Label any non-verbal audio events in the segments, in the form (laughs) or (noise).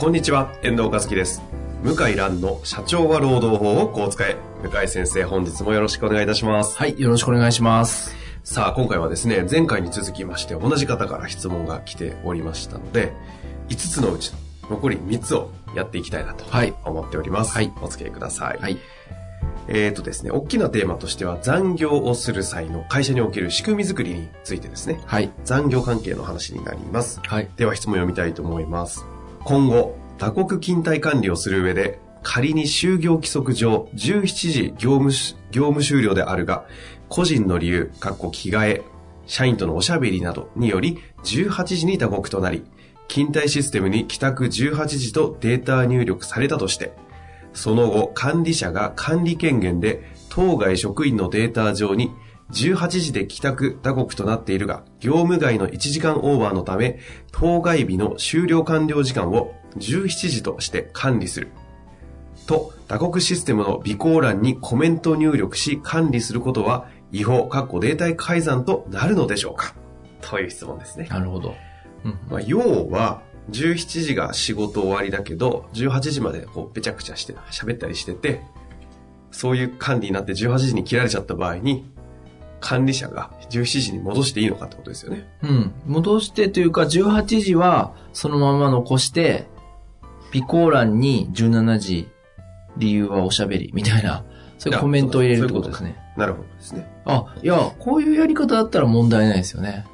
こんにちは、遠藤和樹です。向井蘭の社長は労働法をこう使え。向井先生、本日もよろしくお願いいたします。はい、よろしくお願いします。さあ、今回はですね、前回に続きまして、同じ方から質問が来ておりましたので、5つのうちの残り3つをやっていきたいなとはい思っております。はいお付き合いください。はい。えーとですね、大きなテーマとしては、残業をする際の会社における仕組み作りについてですね、はい。残業関係の話になります。はい。では質問を読みたいと思います。今後、打刻勤怠管理をする上で、仮に就業規則上17時業務業務終了であるが、個人の理由、かっこ着替え、社員とのおしゃべりなどにより18時に打刻となり、勤怠システムに帰宅18時とデータ入力されたとして、その後、管理者が管理権限で当該職員のデータ上に18時で帰宅打刻となっているが、業務外の1時間オーバーのため、当該日の終了完了時間を17時として管理する。と、打刻システムの備考欄にコメント入力し管理することは違法、かっこデータ改ざんとなるのでしょうかという質問ですね。なるほど。うん。まあ、要は、17時が仕事終わりだけど、18時までこう、べちゃくちゃして、喋ったりしてて、そういう管理になって18時に切られちゃった場合に、管理者が17時に戻していいのかってことですよね。うん。戻してというか、18時はそのまま残して、備考欄に17時、理由はおしゃべり、みたいな、そういうコメントを入れるってことですね。なるほどですね。あ、いや、こういうやり方だったら問題ないですよね。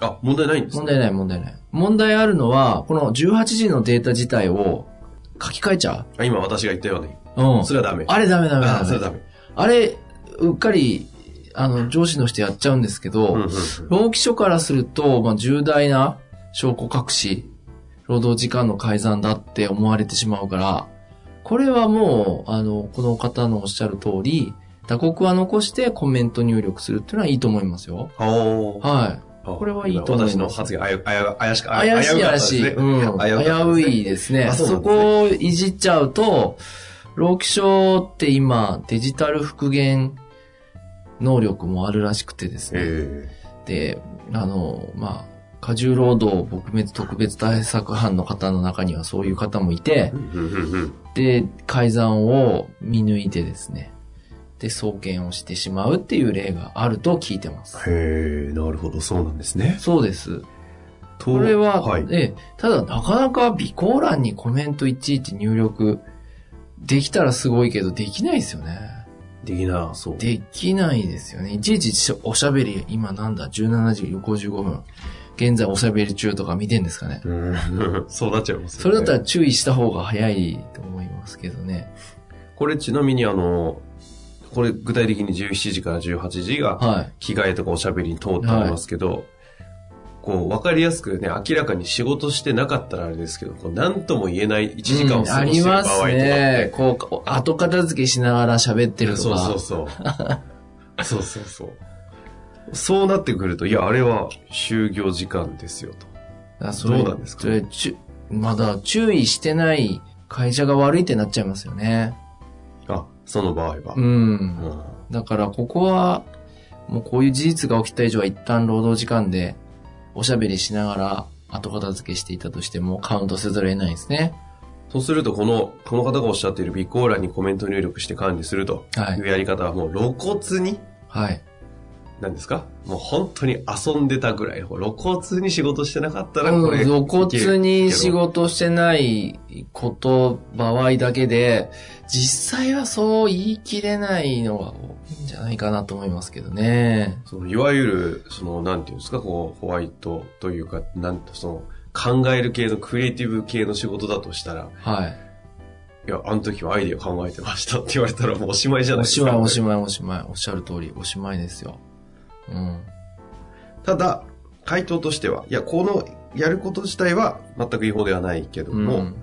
あ、問題ないんです問題ない、問題ない。問題あるのは、この18時のデータ自体を書き換えちゃあ今私が言ったように。う。うん。それはダメ。あれダメダメダあ、それメ。はダメ。あれ、うっかり、あの、上司の人やっちゃうんですけど、労基署からすると、まあ、重大な証拠隠し、労働時間の改ざんだって思われてしまうから、これはもう、あの、この方のおっしゃる通り、打刻は残してコメント入力するっていうのはいいと思いますよ。はい。あこれはいいと思います私の発言、あや、あや、怪しか、怪しい怪しい。うん。危ういですね。あそこをいじっちゃうと、労基署って今、デジタル復元能力もあるらしくてですね。えで、あの、まあ、過重労働撲滅特別対策班の方の中にはそういう方もいてで、改ざんを見抜いてですね、で、送検をしてしまうっていう例があると聞いてます。へえ、なるほど、そうなんですね。そうです。とこれは、はい。ええただなかなか備考欄にコメントいちいち入力できたらすごいけど、できないですよね。できなそう。できないですよね。いちいちしおしゃべり、今なんだ、17時55分。現在おしゃべり中とか見てんですかね。うん (laughs) そうなっちゃいますよね。それだったら注意した方が早いと思いますけどね。これちなみにあの、これ具体的に17時から18時がはい。着替えとかおしゃべりに通ってありますけど、こう、わかりやすくね、明らかに仕事してなかったらあれですけど、こう、なんとも言えない1時間を過ごしてる場合とかりますって、ね。こう、後片付けしながら喋ってるとか。そうそうそう。そうそうそう。そうなってくると、いや、あれは就業時間ですよと。そうなんですか？まだ注意してない会社が悪いってなっちゃいますよね。あ、その場合は。うん。うんだからここは、もうこういう事実が起きた以上は一旦労働時間でおしゃべりしながら後片付けしていたとしてもカウントせざるを得ないですね。そうすると、この、この方がおっしゃっている備考欄にコメント入力して管理するとはいいうやり方はもう露骨に、はい。何ですか？もう本当に遊んでたぐらい、露骨に仕事してなかったら、うんこれ、露骨に仕事してないこと、場合だけで、実際はそう言い切れないのが多いんじゃないかなと思いますけどね。そのいわゆる、その、なんていうんですか、こう、ホワイトというか、なんと、その、考える系のクリエイティブ系の仕事だとしたら、はい。いや、あの時はアイディア考えてましたって言われたらもうおしまいじゃないですか。おしまい、おしまい、おしまい。おっしゃる通り、おしまいですよ。うん。ただ、回答としては、いや、このやること自体は全く違法ではないけども、うん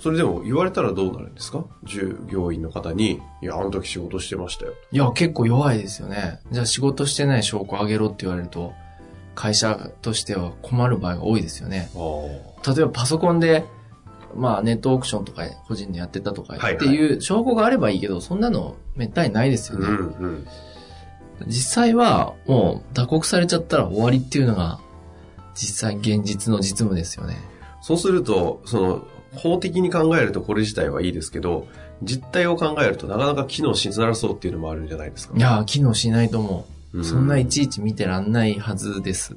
それでも言われたらどうなるんですか？従業員の方に、いや、あの時仕事してましたよ。いや、結構弱いですよね。じゃあ仕事してない証拠あげろって言われると、会社としては困る場合が多いですよね。あ例えばパソコンで、まあネットオークションとか個人でやってたとかはいはいっていう証拠があればいいけど、そんなのめったにないですようんね。うん。実際はもう打刻されちゃったら終わりっていうのが、実際現実の実務ですよね。そうすると、その、法的に考えるとこれ自体はいいですけど、実態を考えるとなかなか機能しづらそうっていうのもあるんじゃないですか。いやー、機能しないと思う。うそんないちいち見てらんないはずです。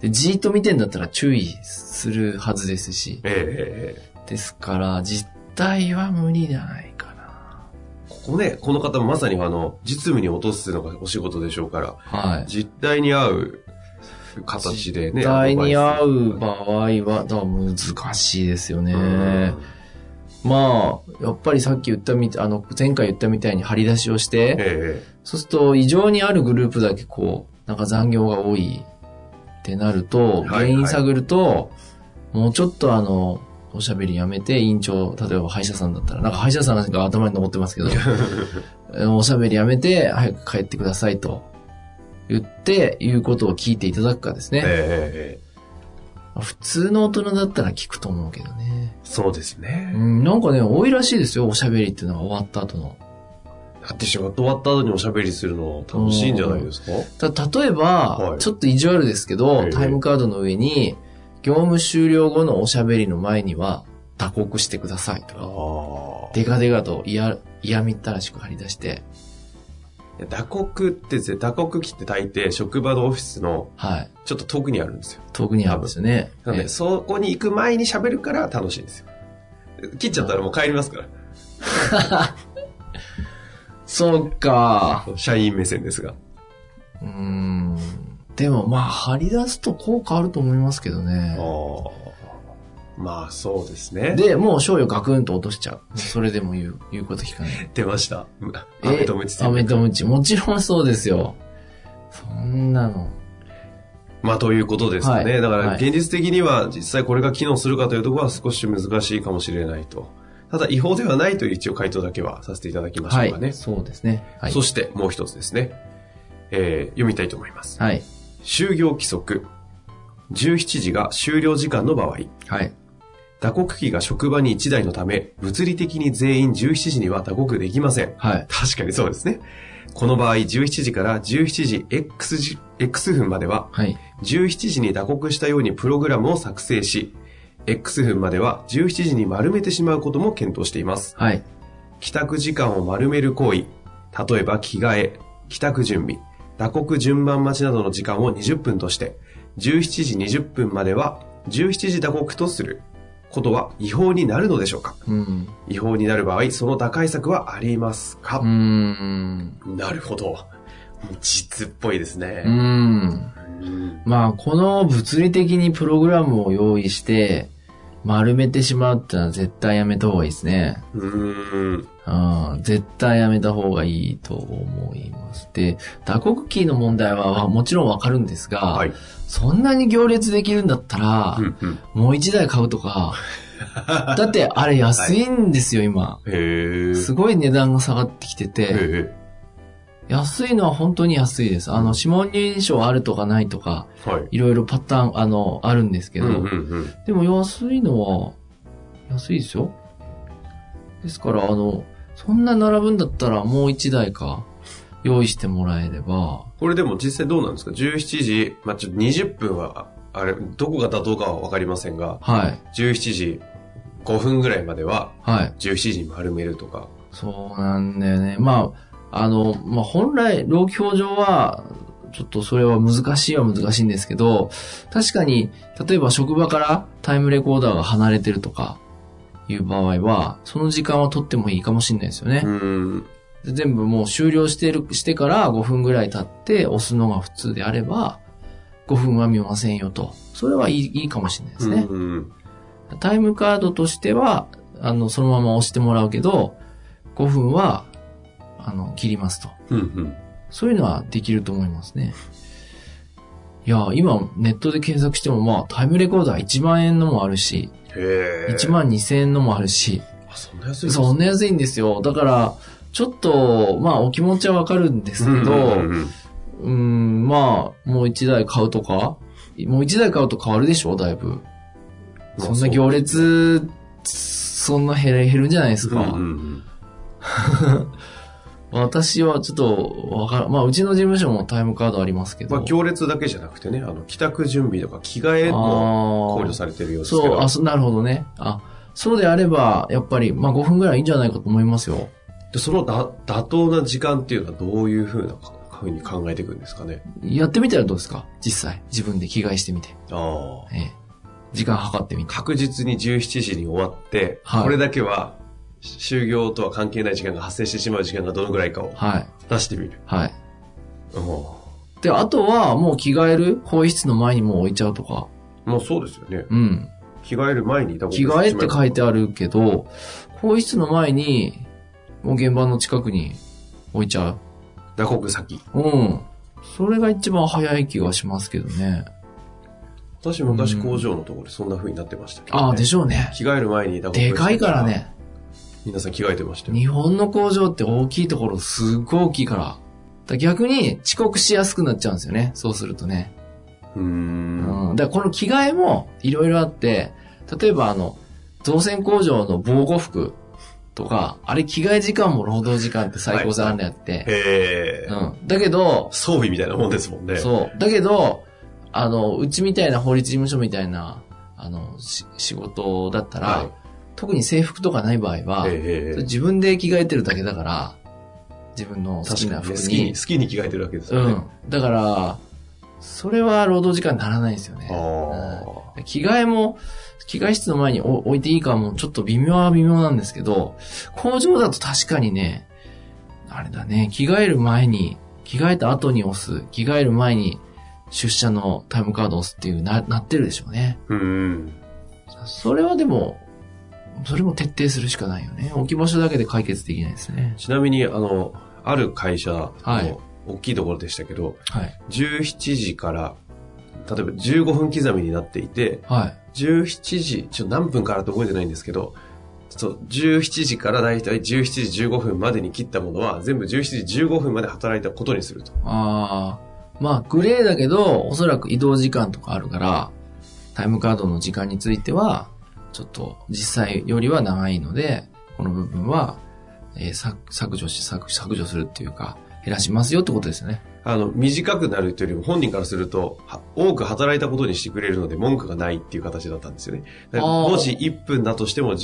で、じーっと見てんだったら注意するはずですし。ええええですから、実態は無理じゃないかな。ここね、この方もまさにあの、実務に落とすのがお仕事でしょうから、はい。実態に合う形でね。実態に合うア場合は、だ難しいですよね。まあ、やっぱりさっき言ったみたい、あの、前回言ったみたいに張り出しをしうんて、えそうすると異常にあるグループだけこう、なんか残業が多いってなると、はい原因探ると、もうちょっとあの、おしゃべりやめて、委員長、例えば歯医者さんだったら、なんか歯医者さんが頭に残ってますけど、え (laughs) おしゃべりやめて、早く帰ってくださいと言って、言うことを聞いていただくかですね。えええええ普通の大人だったら聞くと思うけどね。そうですね。うん、なんかね、多いらしいですよ、おしゃべりっていうのが終わった後の。だって仕事終わった後におしゃべりするの楽しいんじゃないですか？た、例えば、はいちょっと意地悪ですけど、ええタイムカードの上に、業務終了後のおしゃべりの前には、打刻してくださいとか。デカデカと嫌、嫌みったらしく貼り出して、打刻ってですね、打刻機って大抵職場のオフィスのはい。ちょっと遠くにあるんですよ。遠くにあるんですよね。なので、えそこに行く前に喋るから楽しいんですよ。切っちゃったらもう帰りますから。(laughs) そうか。社員目線ですが。うーん。でもまあ、貼り出すと効果あると思いますけどね。ああ。まあ、そうですね。で、もう賞与ガクンと落としちゃう。それでも言う、言うこと聞かない。出ました。えアメとムチアメとムチ。もちろんそうですよ。そんなの。まあ、ということですかね。はいだから、はい現実的には実際これが機能するかというところは少し難しいかもしれないと。ただ、違法ではないという一応回答だけはさせていただきましょはうかね。い。そうですね。はい。そして、もう一つですね。えー、読みたいと思います。はい。就業規則。17時が終了時間の場合。はい。打刻機が職場に1台のため、物理的に全員17時には打刻できません。はい。確かにそうですね。この場合、17時から17時 X, 時 X 分までは、はい。17時に打刻したようにプログラムを作成し、X 分までは17時に丸めてしまうことも検討しています。はい。帰宅時間を丸める行為、例えば着替え、帰宅準備、打刻順番待ちなどの時間を20分として、17時20分までは17時打刻とすることは違法になるのでしょうか？うん。違法になる場合、その打開策はありますか？うー、ん。なるほど。実っぽいですうね。まあ、この物理的にプログラムを用意して、丸めてしまうってのは絶対やめた方がいいですね。うーん。うん、絶対やめた方がいいと思います。で、打刻キーの問題はもちろんわかるんですが、はい。そんなに行列できるんだったら、うんうんもう一台買うとか、(laughs) だってあれ安いんですよ、今。すごい値段が下がってきてて、へ安いのは本当に安いです。あの、指紋認証あるとかないとか、え。はい。いろいろパターン、あの、あるんですけど、うんうんうん。でも安いのは、安いですよ。ですから、あの、そんな並ぶんだったらもう一台か、用意してもらえれば、これでも実際どうなんですか ?17 時、まあ、ちょっと20分は、あれ、どこが妥当かはわかりませんが、はい、17時5分ぐらいまでは、はい。17時に丸めるとか。そうなんだよね。まあ、あの、まあ、本来、労基法上は、ちょっとそれは難しいは難しいんですけど、確かに、例えば職場からタイムレコーダーが離れてるとか、いう場合は、その時間は取ってもいいかもしれないですよね。全部もう終了してる、してから5分ぐらい経って押すのが普通であれば、5分は見ませんよと。それはいいいいかもしれないですね。うん。タイムカードとしては、あの、そのまま押してもらうけど、5分は、あの、切りますと。そういうのはできると思いますね。いや、今ネットで検索してもまあタイムレコーダー1万円のもあるし、へえ。1万2千円のもあるし、あ、そんな安いんですそんな安いんですよ。だから、ちょっと、まあお気持ちはわかるんですけど、うんまあ、もう一台買うとかもう一台買うと変わるでしょ？だいぶ。まあそんな行列、そんな減る減るんじゃないですか。うんうんうん (laughs) 私はちょっと、わからん。まあ、うちの事務所もタイムカードありますけど。まあ、行列だけじゃなくてね、あの、帰宅準備とか着替えも考慮されてるようですけど。そう、あ、そなるほどね。あ、そうであれば、やっぱり、まあ5分ぐらいいいんじゃないかと思いますよ。でそのだ妥当な時間っていうのはどういうふうなふうに考えていくんですかね？やってみたらどうですか？実際。自分で着替えしてみて。ああ。ええ。時間計ってみて。確実に17時に終わって、はいこれだけは就業とは関係ない時間が発生してしまう時間がどのぐらいかを。出してみる。はい。もで、あとは、もう着替える更衣室の前にもう置いちゃうとか。うもうそうですよね。うん。着替える前に着替えって書いてあるけど、更衣室の前に、もう現場の近くに置いちゃう。打刻先。うん。それが一番早い気がしますけどね。私昔工場のところでそんな風になってましたけど、ね。ああ、でしょうね。着替える前にでかいから。ね。皆さん着替えてましたよ。日本の工場って大きいところすっごい大きいから。だから逆に遅刻しやすくなっちゃうんですよね。そうするとね。うーん。うん。だからこの着替えもいろいろあって、例えばあの、造船工場の防護服とか、あれ着替え時間も労働時間って最高さあるのやって。へえ、うん。だけど、装備みたいなもんですもんね。そう。だけど、あの、うちみたいな法律事務所みたいな、あの、し仕事だったら、はい特に制服とかない場合は、へえ自分で着替えてるだけだから、自分の好きな服に。好きに、好きに着替えてるわけですよね。うん。だから、それは労働時間にならないんですよね。あうん着替えも、着替え室の前に置置いていいかもちょっと微妙は微妙なんですけど、工場だと確かにね、あれだね、着替える前に、着替えた後に押す、着替える前に出社のタイムカードを押すっていうな、なってるでしょうね。あ。うん。それはでも、それも徹底するしかないよね。置き場所だけで解決できないですね。ちなみに、あの、ある会社はいの大きいところでしたけど、はい。17時から、例えば15分刻みになっていて、はい。17時、ちょっと何分からって覚えてないんですけど、そう、17時からだいたい17時15分までに切ったものは、全部17時15分まで働いたことにすると。ああ、まあ、グレーだけど、おそらく移動時間とかあるから、タイムカードの時間については、ちょっと実際よりは長いので、この部分は、えー削削除し削、削除するっていうか、減らしますよってことですよね。あの、短くなるというよりも本人からすると、は多く働いたことにしてくれるので文句がないっていう形だったんですよね。もし1分だとしても17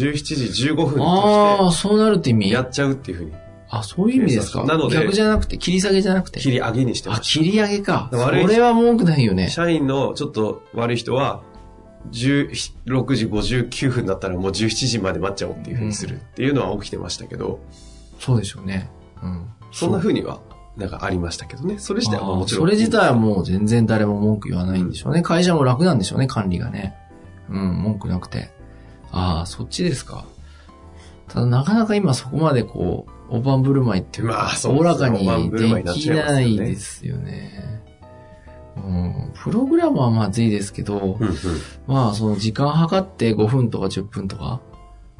時15分ああ、とそうなるって意味？してやっちゃうっていうふうにあ、そういう意味ですか？なので逆じゃなくて、切り下げじゃなくて？切り上げにしてあ、ます。切り上げか。そ悪いれは文句ないよね。社員のちょっと悪い人は、16時59分だったらもう17時まで待っちゃおうっていうふうにするっていうのは起きてましたけど、そうでしょうね。うん。そんなふうには、なんかありましたけどね。それ自体はまあもちろん。それ自体はもう全然誰も文句言わないんでしょうね。会社も楽なんでしょうね、管理がね。うん、文句なくて。ああ、そっちですか。ただなかなか今そこまでこう、大盤振る舞いっていうか、まあそうおおらかにできちゃいますよねないですよね。うん、プログラムはまずいですけど、うんうん。まあその時間計って5分とか10分とか、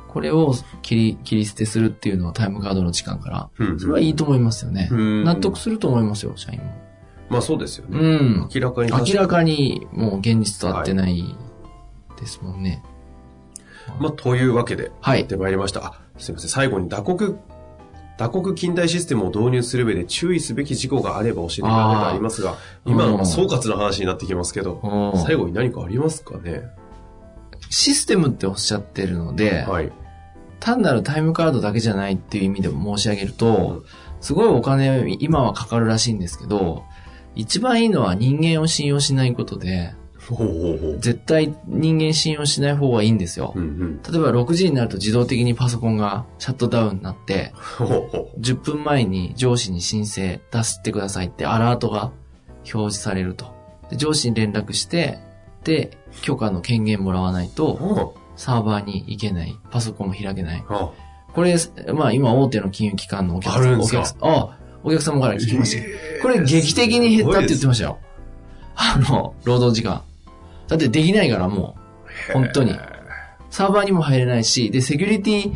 これを切り、切り捨てするっていうのはタイムカードの時間から。うんうんそれはいいと思いますよね。うん納得すると思いますよ、社員も。まあそうですよね。うん。明らかに明らかにもう現実と合ってないですもんね。まあというわけで、はいやってまいりました。あ、すいません。最後に打刻、打刻近代システムを導入する上で注意すべき事項があれば教えてくださいとありますが、今のは総括の話になってきますけど、うん最後に何かありますかね？システムっておっしゃってるので、はい。単なるタイムカードだけじゃないっていう意味でも申し上げると、すごいお金今はかかるらしいんですけど、一番いいのは人間を信用しないことで。絶対人間信用しない方がいいんですよう。んうん。例えば6時になると自動的にパソコンがシャットダウンになって、ほうほ10分前に上司に申請出してくださいってアラートが表示されると。で上司に連絡して、で、許可の権限もらわないと、う。サーバーに行けない。パソコンも開けない。あこれ、まあ今大手の金融機関のお客様、お客様、あお客様から聞きました。えーこれ劇的に減ったって言ってましたよ。あの、労働時間。だってできないからもう、本当に。サーバーにも入れないし、で、セキュリティ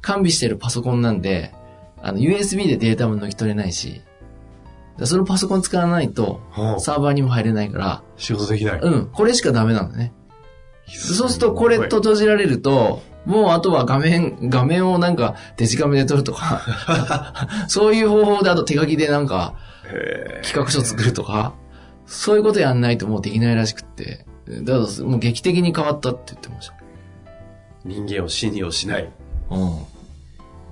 完備してるパソコンなんで、あの、USB でデータも抜き取れないし、そのパソコン使わないと、サーバーにも入れないから、仕事できない。うん、これしかダメなんだね。そうすると、これと閉じられると、もうあとは画面、画面をなんかデジカメで撮るとか、(laughs) そういう方法であと手書きでなんか、企画書作るとか、そういうことやんないともうできないらしくって、だからもう劇的に変わったって言ってました。人間を信用しない。うん。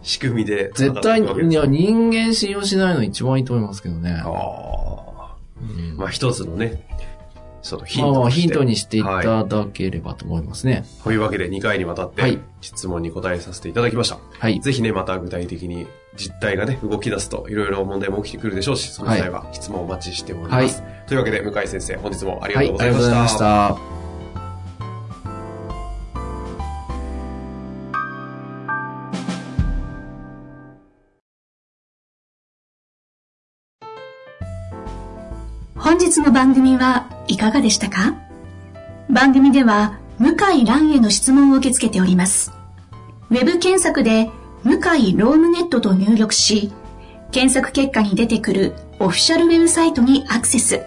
仕組みで絶対に、いや、人間信用しないの一番いいと思いますけどね。ああ。うん、まあ一つのね、そのヒントまあ、ヒントにしていただければと思いますね。はい、というわけで2回にわたって、質問に答えさせていただきました。はい。ぜひね、また具体的に実態がね、動き出すと、いろいろ問題も起きてくるでしょうし、その際は質問お待ちしております。はい、というわけで、向井先生、本日もありがとうございました。はい、ありがとうございました。本日の番組はいかがでしたか？番組では向井蘭への質問を受け付けております。ウェブ検索で向井ロームネットと入力し、検索結果に出てくるオフィシャルウェブサイトにアクセス。